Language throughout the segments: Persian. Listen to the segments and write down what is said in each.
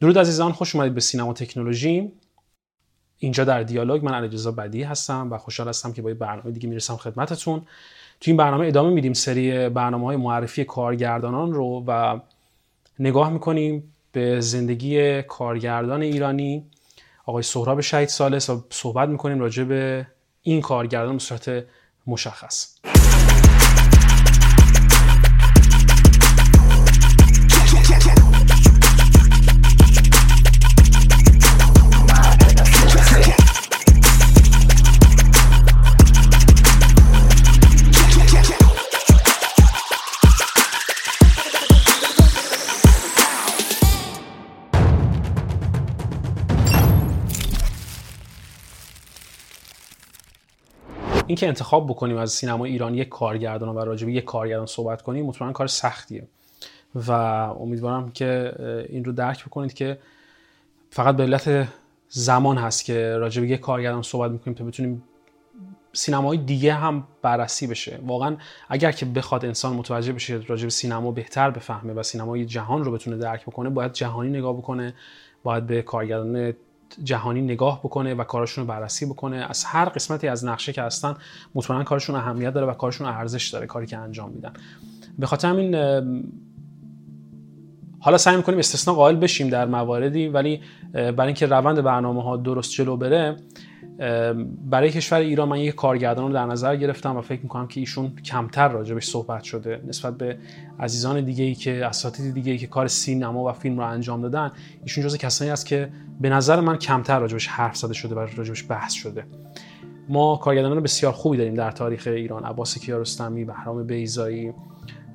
درود عزیزان خوش اومدید به سینما تکنولوژی. اینجا در دیالوگ من علیرضا بدی هستم و خوشحال هستم که با برنامه دیگه می‌رسم خدمتتون. تو این برنامه ادامه میدیم سری برنامه های معرفی کارگردانان رو و نگاه می‌کنیم به زندگی کارگردان ایرانی. آقای سهراب شهید سالس و صحبت می‌کنیم راجع به این کارگردان به صورت مشخص. اینکه انتخاب بکنیم از سینما ایران یک کارگردان و راجع به یک کارگردان صحبت کنیم مطمئنا کار سختیه. و امیدوارم که این رو درک بکنید که فقط به علت زمان هست که راجع به یک کارگردان صحبت می‌کنیم تا بتونیم سینمای دیگه هم بررسی بشه. واقعا اگر که بخواد انسان متوجه بشه راجع به سینما بهتر بفهمه و سینمای جهان رو بتونه درک بکنه باید جهانی نگاه بکنه باید به کارگردان جهانی نگاه بکنه و کارشون رو بررسی بکنه. از هر قسمتی از نقشه که هستن مطمئنا کارشون اهمیت داره و کارشون ارزش داره کاری که انجام میدن. به خاطر همین حالا سعی می‌کنیم استثنا قائل بشیم در مواردی ولی برای اینکه روند برنامه ها درست جلو بره برای کشور ایران من یک کارگردان رو در نظر گرفتم و فکر می‌کنم که ایشون کمتر راجبش صحبت شده نسبت به عزیزان دیگه ای که اساتید دیگه ای که کار سینما و فیلم رو انجام دادن ایشون جز کسانی است که به نظر من کمتر راجبش حرف زده شده و راجبش بحث شده. ما کارگردانان بسیار خوبی داریم در تاریخ ایران عباس کیارستمی بهرام بیزایی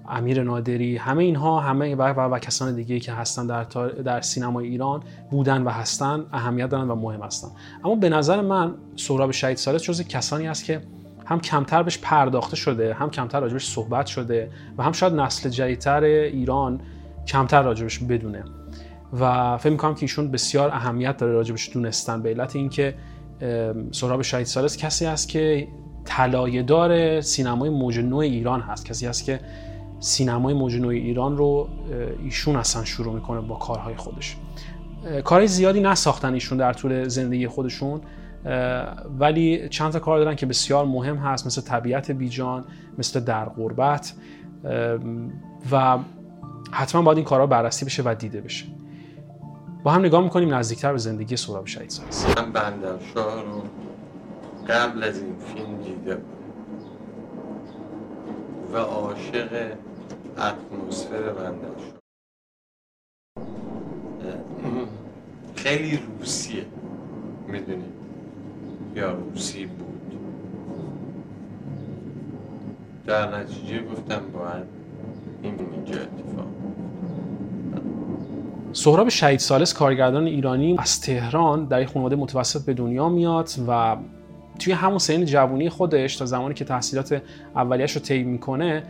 امیر نادری همه اینها همه و, و, کسان دیگه که هستن در, در سینمای ایران بودن و هستن اهمیت دارن و مهم هستن. اما به نظر من سهراب شهید سالس جز کسانی است که هم کمتر بهش پرداخته شده هم کمتر راجبش صحبت شده و هم شاید نسل جدیدتر ایران کمتر راجبش بدونه. و فکر می‌کنم که ایشون بسیار اهمیت داره راجبش دونستن به علت اینکه سهراب شهید سالس کسی است که طلایه‌دار سینمای موج نو ایران هست. کسی است که سینمای موج ایران رو ایشون اصلا شروع می‌کنه با کارهای خودش. کارهای زیادی نساختن ایشون در طول زندگی خودشون ولی چند تا کار دارن که بسیار مهم هست مثل طبیعت بیجان مثل در غربت و حتما باید این کارها بررسی بشه و دیده بشه. با هم نگاه می‌کنیم نزدیکتر به زندگی سهراب شهید سالس من بندرشاه رو قبل از این فیلم دیده و عاشق اتمسفر بنده شد خیلی روسیه. می‌دونی؟ یا روسی بود. در نتیجه گفتم باید این اینجا اتفاق سهراب شهید سالس کارگردان ایرانی از تهران در یک خانواده متوسط به دنیا میاد و توی همون سن جوانی خودش تا زمانی که تحصیلات اولیش رو طی می‌کنه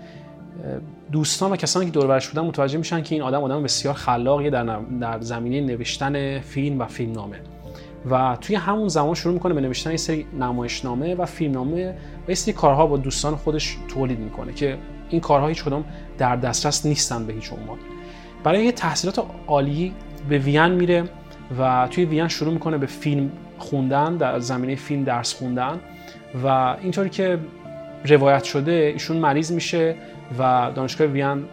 دوستان و کسانی که دور برش بودن متوجه میشن که این آدم آدم بسیار خلاقیه در, در زمینه نوشتن فیلم و فیلمنامه. و توی همون زمان شروع می‌کنه به نوشتن یه سری نمایشنامه و فیلمنامه و یه سری کارها با دوستان خودش تولید می‌کنه که این کارها هیچ کدوم در دسترس نیستن به هیچ عنوان. برای یه تحصیلات عالی به وین میره و توی وین شروع می‌کنه به فیلم خوندن در زمینه فیلم درس خوندن و اینطوری که روایت شده ایشون مریض میشه و دانشگاه وین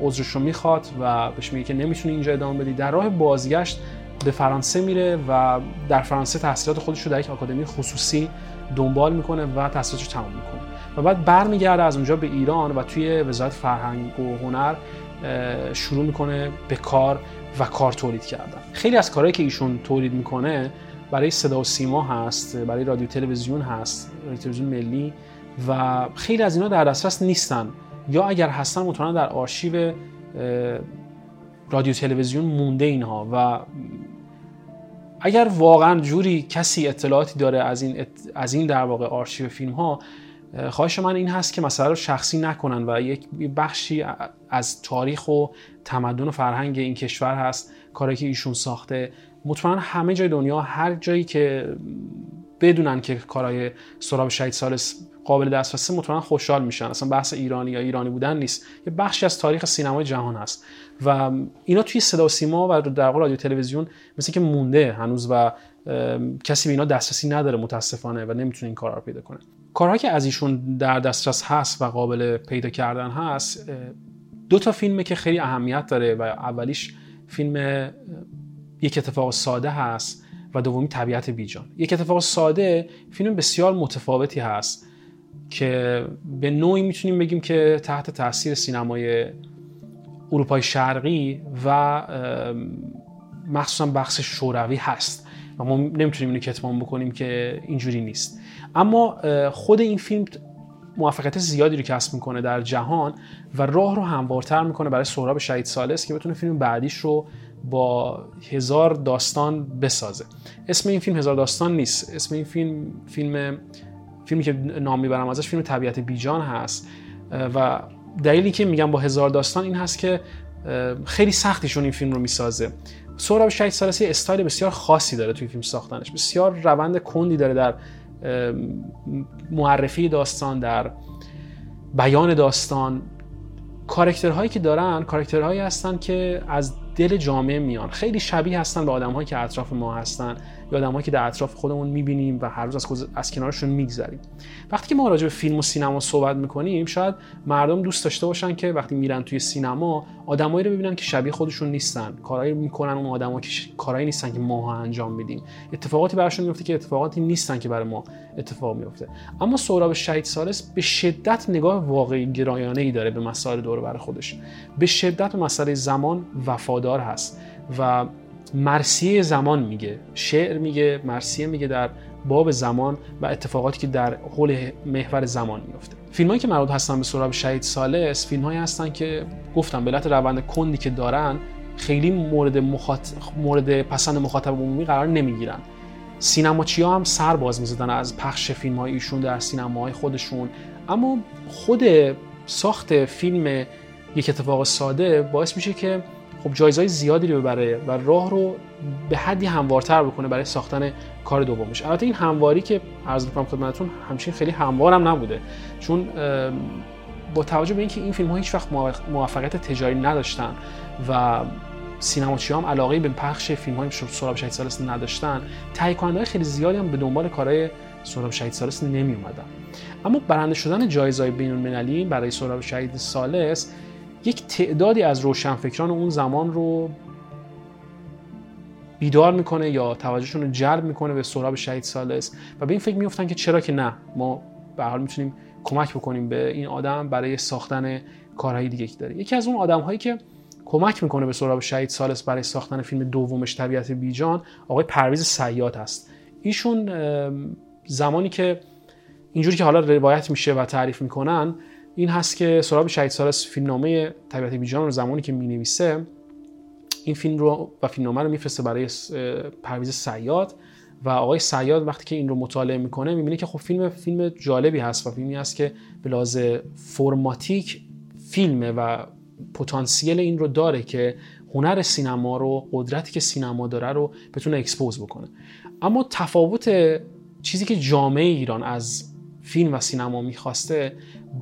عذرش رو می‌خواد و بهش میگه که نمی‌تونی اینجا ادامه بدی. در راه بازگشت به فرانسه میره و در فرانسه تحصیلات خودش رو در یک آکادمی خصوصی دنبال می‌کنه و تحصیلاتش رو تمام می‌کنه. و بعد برمیگرده از اونجا به ایران و توی وزارت فرهنگ و هنر شروع می‌کنه به کار و کار تولید کردن. خیلی از کارهایی که ایشون تولید می‌کنه برای صدا و سیما هست برای رادیو تلویزیون هست رادیو تلویزیون ملی و خیلی از اینا در دسترس نیستن. یا اگر هستن مطمئنا در آرشیو رادیو تلویزیون مونده اینها و اگر واقعا جوری کسی اطلاعاتی داره از این از این در واقع آرشیو فیلم ها خواهش من این هست که مثلا رو شخصی نکنن و یک بخشی از تاریخ و تمدن و فرهنگ این کشور هست کاری که ایشون ساخته مطمئنا همه جای دنیا هر جایی که بدونن که کارهای سراب شهید سالس قابل دسترسه مطمئنا خوشحال میشن. اصلا بحث ایرانی یا ایرانی بودن نیست. یه بخشی از تاریخ سینمای جهان هست. و اینا توی صدا و سیما و در رادیو تلویزیون مثل که مونده هنوز و کسی به اینا دسترسی نداره متاسفانه و نمی‌تونه این کارا رو پیدا کنه. کارهایی که از ایشون در دسترس هست و قابل پیدا کردن هست دو تا فیلمه که خیلی اهمیت داره و اولیش فیلم یک اتفاق ساده هست و دومی طبیعت بیجان. یک اتفاق ساده فیلم بسیار متفاوتی هست که به نوعی می‌تونیم بگیم که تحت تاثیر سینمای اروپای شرقی و مخصوصا بخش شوروی هست. و ما نمی‌تونیم اینو کتمان بکنیم که اینجوری نیست. اما خود این فیلم موفقیت زیادی رو کسب می‌کنه در جهان و راه رو هموارتر می‌کنه برای سهراب شهید سالس که بتونه فیلم بعدیش رو با هزار داستان بسازه. اسم این فیلم هزار داستان نیست. اسم این فیلم فیلم فیلمی که نام می‌برم ازش فیلم طبیعت بیجان هست. و دلیلی که میگم با هزار داستان این هست که خیلی سختی‌شون این فیلم رو می‌سازه. سهراب شهید ثالث استایل بسیار خاصی داره توی فیلم ساختنش. بسیار روند کندی داره در معرفی داستان در بیان داستان. character هایی که دارن character هایی هستن که از دل جامعه میان. خیلی شبیه هستن به آدمهایی که اطراف ما هستن یا آدمایی که در اطراف خودمون می‌بینیم و هر روز از, از کنارشون میگذریم. وقتی که ما راجع به فیلم و سینما صحبت می‌کنیم شاید مردم دوست داشته باشن که وقتی میرن توی سینما آدمایی رو ببینن که شبیه خودشون نیستن. کارهایی می‌کنن اون آدما که کارهایی نیستن که ما انجام میدیم اتفاقاتی براشون میفته که اتفاقاتی نیستن که برای ما اتفاق میفته اما سهراب شهید سالس به شدت نگاه واقعی گرایانه ای داره به مسائل دور بر خودش. به شدت به مسئله زمان وفادار هست و مرسیه زمان میگه شعر میگه مرسیه میگه در باب زمان و اتفاقاتی که در حول محور زمان میفته فیلم هایی که مربوط هستن به سراب شهید سالس فیلم هایی هستن که گفتم به علت روند کندی که دارن خیلی مورد, مخاط... مورد پسند مخاطب عمومی قرار نمی‌گیرن. سینماچی ها هم سر باز می‌زدن از پخش فیلم های ایشون در سینماهای خودشون. اما خود ساخت فیلم یک اتفاق ساده باعث میشه که خب جایزهای زیادی رو ببره و راه رو به حدی هموارتر بکنه برای ساختن کار دومش البته این همواری که عرض می‌کنم خدمتتون همچین خیلی هموارم نبوده. چون با توجه به اینکه این فیلم ها هیچ وقت موفقیت تجاری نداشتن و سینماچی هم علاقه به پخش فیلم های سراب شهید سالس نداشتن تهیه کننده خیلی زیادی هم به دنبال کارهای سراب شهید سالس نمی اومدن اما برنده شدن جایزهای بین المللی برای سراب شهید سالس یک تعدادی از روشنفکران اون زمان رو بیدار می‌کنه یا توجهشون رو جلب می‌کنه به سهراب شهید سالس و به این فکر میفتن که چرا که نه. ما به حال می‌تونیم کمک بکنیم به این آدم برای ساختن کارهای دیگه که داره. یکی از اون آدم هایی که کمک می‌کنه به سهراب شهید سالس برای ساختن فیلم دومش طبیعت بیجان آقای پرویز سیاد هست. ایشون زمانی که اینجوری که حالا روایت میشه و تعریف می‌کنن این هست که سراب شهید سالس فیلمنامه طبیعت بیجان رو زمانی که می‌نویسه این فیلم رو و فیلمنامه رو میفرسته برای پرویز سیاد و آقای سیاد وقتی که این رو مطالعه می‌کنه می‌بینه که خب فیلم فیلم جالبی هست و فیلمی هست که به لحاظ فرماتیک فیلمه و پتانسیل این رو داره که هنر سینما رو قدرتی که سینما داره رو بتونه expose بکنه. اما تفاوت چیزی که جامعه ایران از فیلم و سینما می‌خواسته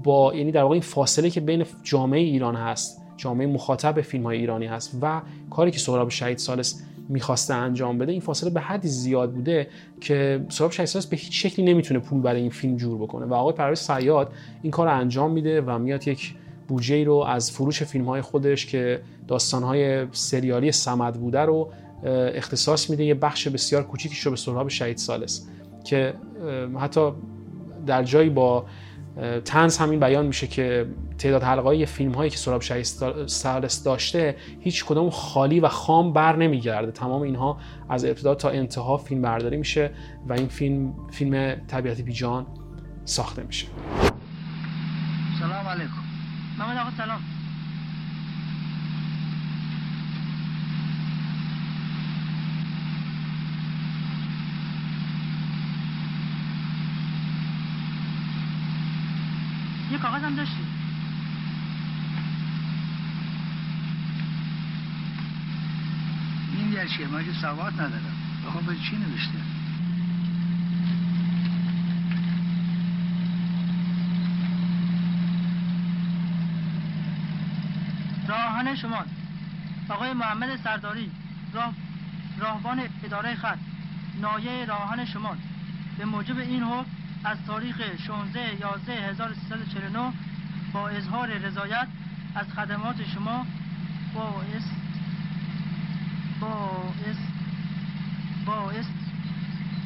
با یعنی در واقع این فاصله که بین جامعه ایران هست جامعه مخاطب فیلم های ایرانی هست و کاری که سهراب شهید ثالث می‌خواسته انجام بده این فاصله به حدی زیاد بوده که سهراب شهید ثالث به هیچ شکلی نمی‌تونه پول برای این فیلم جور بکنه و آقای پرویز صیاد این کار رو انجام میده و میاد یک بودجه رو از فروش فیلم های خودش که داستان های سریالی سمد بوده رو اختصاص میده یه بخش بسیار کوچیکش رو به سهراب شهید سالس که حتی در جایی با تنز همین بیان میشه که تعداد حلقه فیلم هایی که سراب سالس داشته هیچ کدوم خالی و خام بر نمیگرده. تمام اینها از ابتدا تا انتها فیلم برداری میشه و این فیلم فیلم طبیعت بیجان ساخته میشه. سلام علیکم. محمد آقا سلام. یه کاغذ هم داشتی. این در چیه من که سواد ندارم بخواه به چی نوشته؟ راهن شما. آقای محمد سرداری راه راهبان اداره خط. نایه راهن شما. به موجب این حکم از تاریخ 16 11 1349 با اظهار رضایت از خدمات شما با است با است با است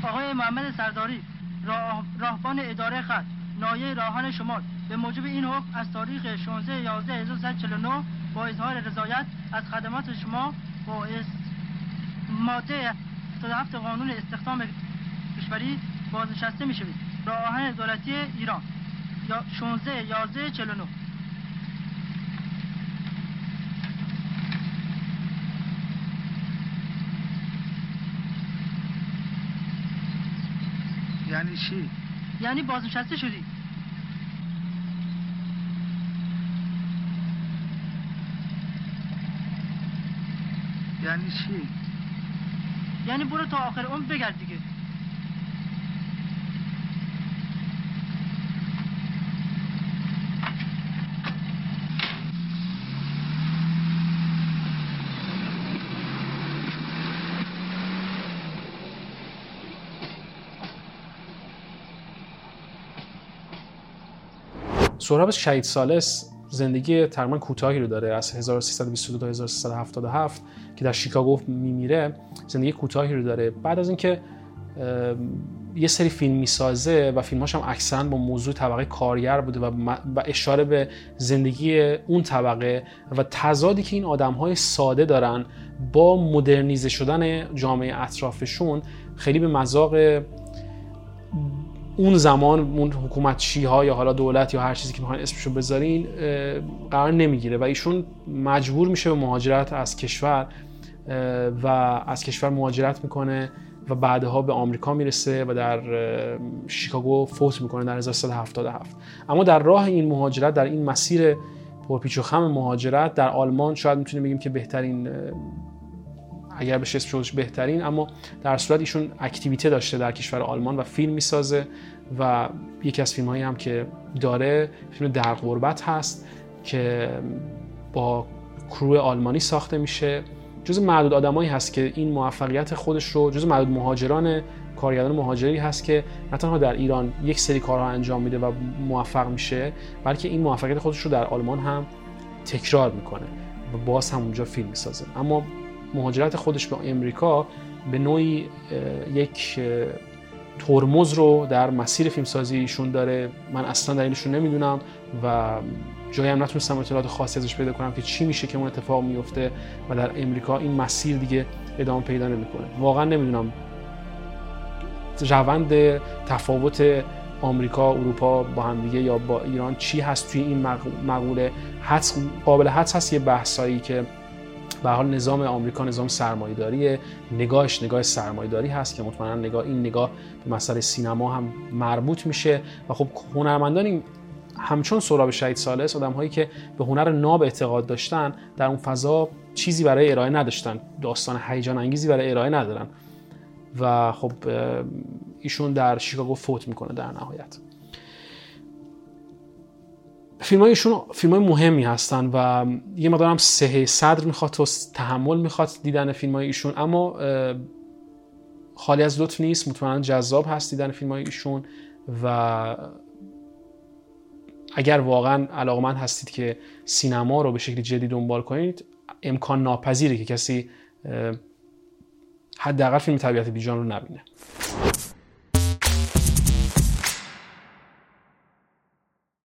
آقای محمد سرداری راه راهبان اداره خط نایه راهن شمال. به موجب این حکم از تاریخ 16 11 1349 با اظهار رضایت از خدمات شما با است ماده 77 قانون استخدام کشوری بازنشسته می شوید راه آهن دولتی ایران یا 16 11 49 یعنی چی؟ یعنی بازنشسته شدی یعنی چی؟ یعنی برو تا آخر عمر بگرد دیگه سهراب شهید سالس زندگی تقریبا کوتاهی رو داره. از 1322 تا 1377 که در شیکاگو میمیره زندگی کوتاهی رو داره. بعد از اینکه یه سری فیلم می‌سازه و فیلماش هم اکثرا با موضوع طبقه کارگر بوده و اشاره به زندگی اون طبقه و تضادی که این آدم های ساده دارن با مدرنیزه شدن جامعه اطرافشون خیلی به مذاق اون زمان اون حکومتچی ها یا حالا دولت یا هر چیزی که می‌خواین اسمشو بذارین قرار نمی‌گیره و ایشون مجبور میشه به مهاجرت از کشور و از کشور مهاجرت می‌کنه و بعدها به آمریکا می‌رسه و در شیکاگو فوت می‌کنه در 1377 اما در راه این مهاجرت در این مسیر پرپیچ و خم مهاجرت در آلمان شاید می‌تونیم بگیم که بهترین اگر بشه اسمش بهترین اما در صورت ایشون اکتیویته داشته در کشور آلمان و فیلم می‌سازه و یکی از فیلم هایی هم که داره فیلم در غربت هست که با کرو آلمانی ساخته میشه. جز معدود آدمایی هست که این موفقیت خودش رو جز معدود مهاجران کارگردان مهاجری هست که نه تنها در ایران یک سری کارها انجام میده و موفق میشه بلکه این موفقیت خودش رو در آلمان هم تکرار می‌کنه و باز هم اونجا فیلم می‌سازه. اما مهاجرت خودش به امریکا به نوعی یک ترمز رو در مسیر فیلمسازی ایشون داره. من اصلا دلیلش رو نمی‌دونم و جایی هم نتونستم اطلاعات خاصی ازش پیدا کنم که چی میشه که اون اتفاق میفته و در امریکا این مسیر دیگه ادامه پیدا نمی‌کنه. واقعا نمی‌دونم. روند تفاوت آمریکا اروپا با هم دیگه یا با ایران چی هست توی این مق- مقوله. حدس قابل حدس هست یه بحثایی که به حال نظام آمریکا نظام سرمایه‌داریه. نگاهش نگاه سرمایه‌داری هست که مطمئنا نگاه این نگاه به مسئله سینما هم مربوط میشه. و خب هنرمندان همچون سهراب شهید سالس آدم هایی که به هنر ناب اعتقاد داشتن در اون فضا چیزی برای ارائه نداشتن. داستان هیجان انگیزی برای ارائه ندارن. و خب ایشون در شیکاگو فوت می‌کنه در نهایت. فیلم ایشون فیلم های مهمی هستن و یه مقدار هم سهه صدر می‌خواد و تحمل می‌خواد دیدن فیلم های ایشون. اما خالی از لطف نیست مطمئنا جذاب هست دیدن فیلم های ایشون و اگر واقعا علاقمند هستید که سینما رو به شکل جدی دنبال کنید امکان ناپذیره که کسی حداقل فیلم طبیعت بیجان رو نبینه.